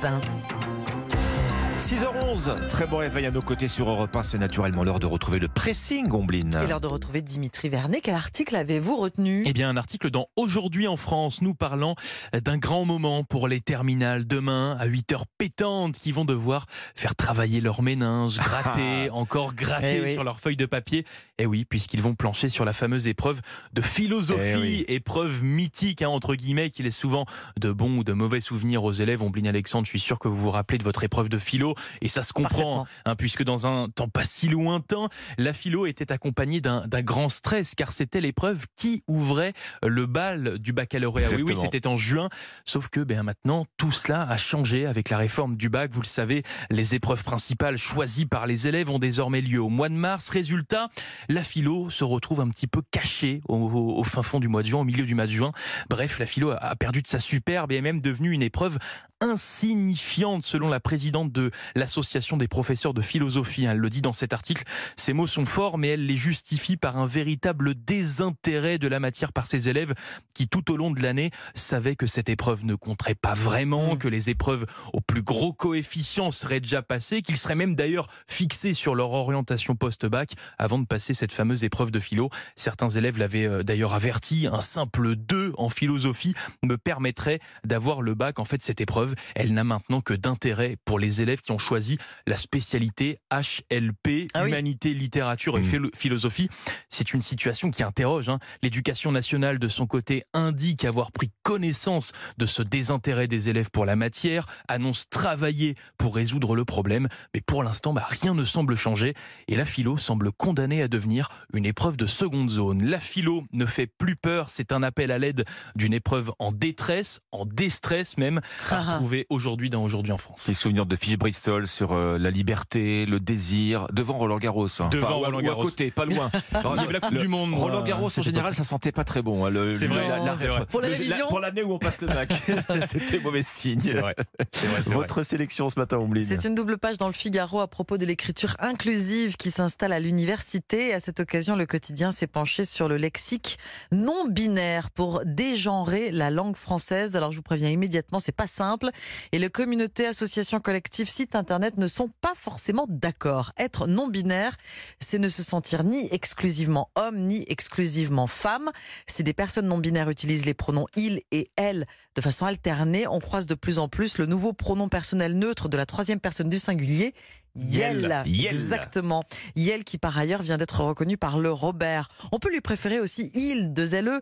Bain. 6h11, très bon réveil à nos côtés sur Europe 1. C'est naturellement l'heure de retrouver le pressing, Gombline. Et l'heure de retrouver Dimitri Vernet. Quel article avez-vous retenu? Eh bien, un article dans Aujourd'hui en France, nous parlant d'un grand moment pour les terminales demain à 8 h pétantes qui vont devoir faire travailler leurs méninges, gratter, encore gratter Eh oui. sur leur feuille de papier. Et oui, puisqu'ils vont plancher sur la fameuse épreuve de philosophie, Eh oui. épreuve mythique, hein, entre guillemets, qui laisse souvent de bons ou de mauvais souvenirs aux élèves. Ombline Alexandre, je suis sûr que vous vous rappelez de votre épreuve de philo. Et ça se comprend, hein, puisque dans un temps pas si lointain, la philo était accompagnée d'un grand stress, car c'était l'épreuve qui ouvrait le bal du baccalauréat. Oui, oui, c'était en juin. Sauf que ben, maintenant, tout cela a changé avec la réforme du bac. Vous le savez, les épreuves principales choisies par les élèves ont désormais lieu au mois de mars. Résultat, la philo se retrouve un petit peu cachée au, au- au fin fond du mois de juin, au milieu du mois de juin. Bref, la philo a- a perdu de sa superbe et est même devenue une épreuve insignifiante selon la présidente de l'association des professeurs de philosophie. Elle le dit dans cet article. Ces mots sont forts, mais elle les justifie par un véritable désintérêt de la matière par ses élèves qui, tout au long de l'année, savaient que cette épreuve ne compterait pas vraiment, Mm. que les épreuves au plus gros coefficient seraient déjà passées, qu'ils seraient même d'ailleurs fixés sur leur orientation post-bac avant de passer cette fameuse épreuve de philo. Certains élèves l'avaient euh, d'ailleurs averti, un simple 2 en philosophie me permettrait d'avoir le bac. En fait, cette épreuve, elle n'a maintenant que d'intérêt pour les élèves qui ont choisi la spécialité HLP, Ah oui. Humanité, Littérature et Mmh. philo- Philosophie. C'est une situation qui interroge. hein. L'éducation nationale, de son côté, indique avoir pris connaissance de ce désintérêt des élèves pour la matière, annonce travailler pour résoudre le problème, mais pour l'instant, bah, rien ne semble changer et la philo semble condamnée à devenir une épreuve de seconde zone. La philo ne fait plus peur, c'est un appel à l'aide d'une épreuve en détresse, en déstress même, Ah ah. Retrouver aujourd'hui dans Aujourd'hui en France. C'est le souvenir de Fiche Bristol sur euh, la liberté, le désir, devant Roland Garros. hein. Devant à- Roland ou à Garros. côté, pas loin. Il y avait la Coupe Le- du Monde. Roland Garros, en général, ça sentait pas très bon. hein, C'est vrai, la- la- vrai. Pour la le- révision Pour l'année où on passe le bac. C'était mauvais signe. C'est vrai. Vrai, c'est vrai. Votre sélection ce matin, Ombline. C'est une double page dans le Figaro à propos de l'écriture inclusive qui s'installe à l'université. À cette occasion, le quotidien s'est penché sur le lexique non binaire pour dégenrer la langue française. Alors je vous préviens immédiatement, c'est pas simple. Et les communautés, associations collectives, sites internet ne sont pas forcément d'accord. Être non binaire, c'est ne se sentir ni exclusivement homme ni exclusivement femme. Si des personnes non binaires utilisent les pronoms il et elle de façon alternée, on croise de plus en plus le nouveau pronom personnel neutre de la troisième personne du singulier. Yel. Yel. Yel. Exactement. Yel qui par ailleurs vient d'être reconnu par le Robert. On peut lui préférer aussi il, deux LE,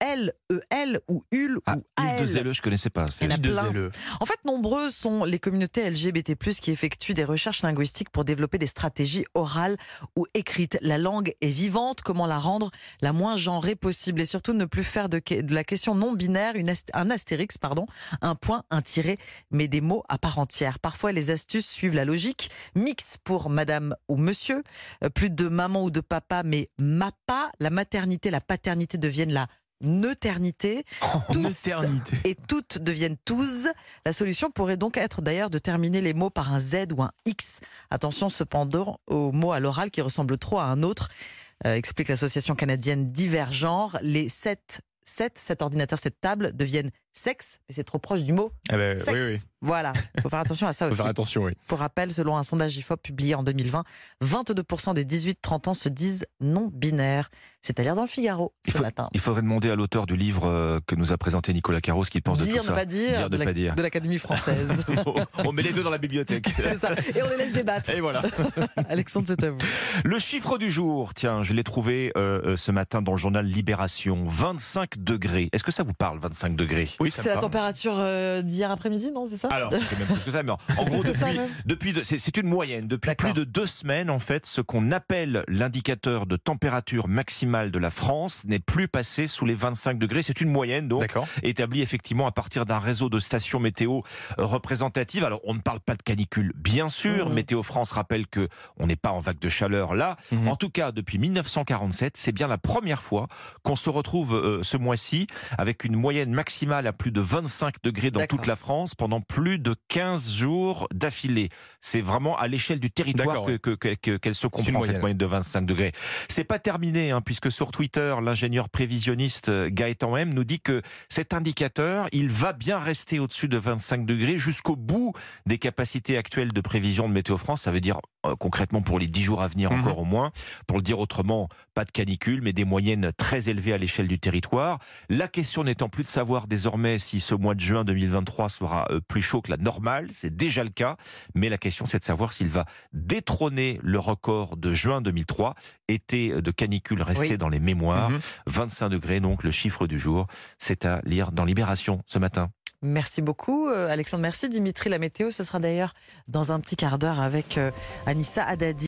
L, E, L ou UL Ah, ou Île de AL. Zelleux, je connaissais pas. Il y en a De plein. zèle. En fait, nombreuses sont les communautés LGBT+, qui effectuent des recherches linguistiques pour développer des stratégies orales ou écrites. La langue est vivante, comment la rendre la moins genrée possible et surtout ne plus faire de, la question non binaire une ast- un astérix, pardon, un point, un tiré, mais des mots à part entière. Parfois, les astuces suivent la logique. Mix pour madame ou monsieur, euh, plus de maman ou de papa, mais mappa. La maternité, la paternité deviennent la neuternité. Tous et toutes deviennent tous. La solution pourrait donc être d'ailleurs de terminer les mots par un Z ou un X. Attention cependant aux mots à l'oral qui ressemblent trop à un autre, euh, explique l'association canadienne Divergenre. Les 7, 7, cet ordinateur, cette table deviennent sexe, mais c'est trop proche du mot Ah ben, sexe. oui, oui. Voilà, il faut faire attention à ça Faut aussi. faire attention, oui. Pour rappel, selon un sondage IFOP publié en 2020, 22% des 18-30 ans se disent non binaires. C'est à lire dans le Figaro Il ce faut- matin. Il faudrait demander à l'auteur du livre euh, que nous a présenté Nicolas Carros ce qu'il pense de Dire, tout ne ça. pas dire, Dire, de pas dire. de l'Académie française. on met les deux dans la bibliothèque. C'est ça. Et on les laisse débattre. Et voilà. Alexandre, c'est à vous. Le chiffre du jour, tiens, je l'ai trouvé euh, euh, ce matin dans le journal Libération. 25 degrés. Est-ce que ça vous parle, 25 degrés? Oui, C'est la température euh, d'hier après-midi, non C'est ça Alors, c'est même plus que ça, mais en gros, depuis, même depuis de- c'est une moyenne. Depuis plus de deux semaines, en fait, ce qu'on appelle l'indicateur de température maximale de la France n'est plus passé sous les 25 degrés. C'est une moyenne, donc, établie effectivement à partir d'un réseau de stations météo euh, représentatives. Alors, on ne parle pas de canicule, bien sûr. Mhm. Météo France rappelle que on n'est pas en vague de chaleur là. Mhm. En tout cas, depuis 1947, c'est bien la première fois qu'on se retrouve euh, ce mois-ci avec une moyenne maximale à plus de 25 degrés dans toute la France pendant plus de 15 jours d'affilée. C'est vraiment à l'échelle du territoire qu'elle que, que, se comprend, cette moyenne de 25 degrés. C'est pas terminé, hein, puisque sur Twitter, l'ingénieur prévisionniste euh, Gaëtan M nous dit que cet indicateur, il va bien rester au-dessus de 25 degrés jusqu'au bout des capacités actuelles de prévision de Météo France. Ça veut dire euh, concrètement pour les 10 jours à venir mhm. encore au moins. Pour le dire autrement, pas de canicule, mais des moyennes très élevées à l'échelle du territoire. La question n'étant plus de savoir désormais si ce mois de juin 2023 sera euh, plus chaud que la normale, c'est déjà le cas, mais la question c'est de savoir s'il va détrôner le record de juin 2003, été de canicule resté dans les mémoires. 25 mhm. degrés donc le chiffre du jour, c'est à lire dans Libération ce matin. Merci beaucoup, euh, Alexandre. Merci, Dimitri. La météo, ce sera d'ailleurs dans un petit quart d'heure avec euh, Anissa Haddadi.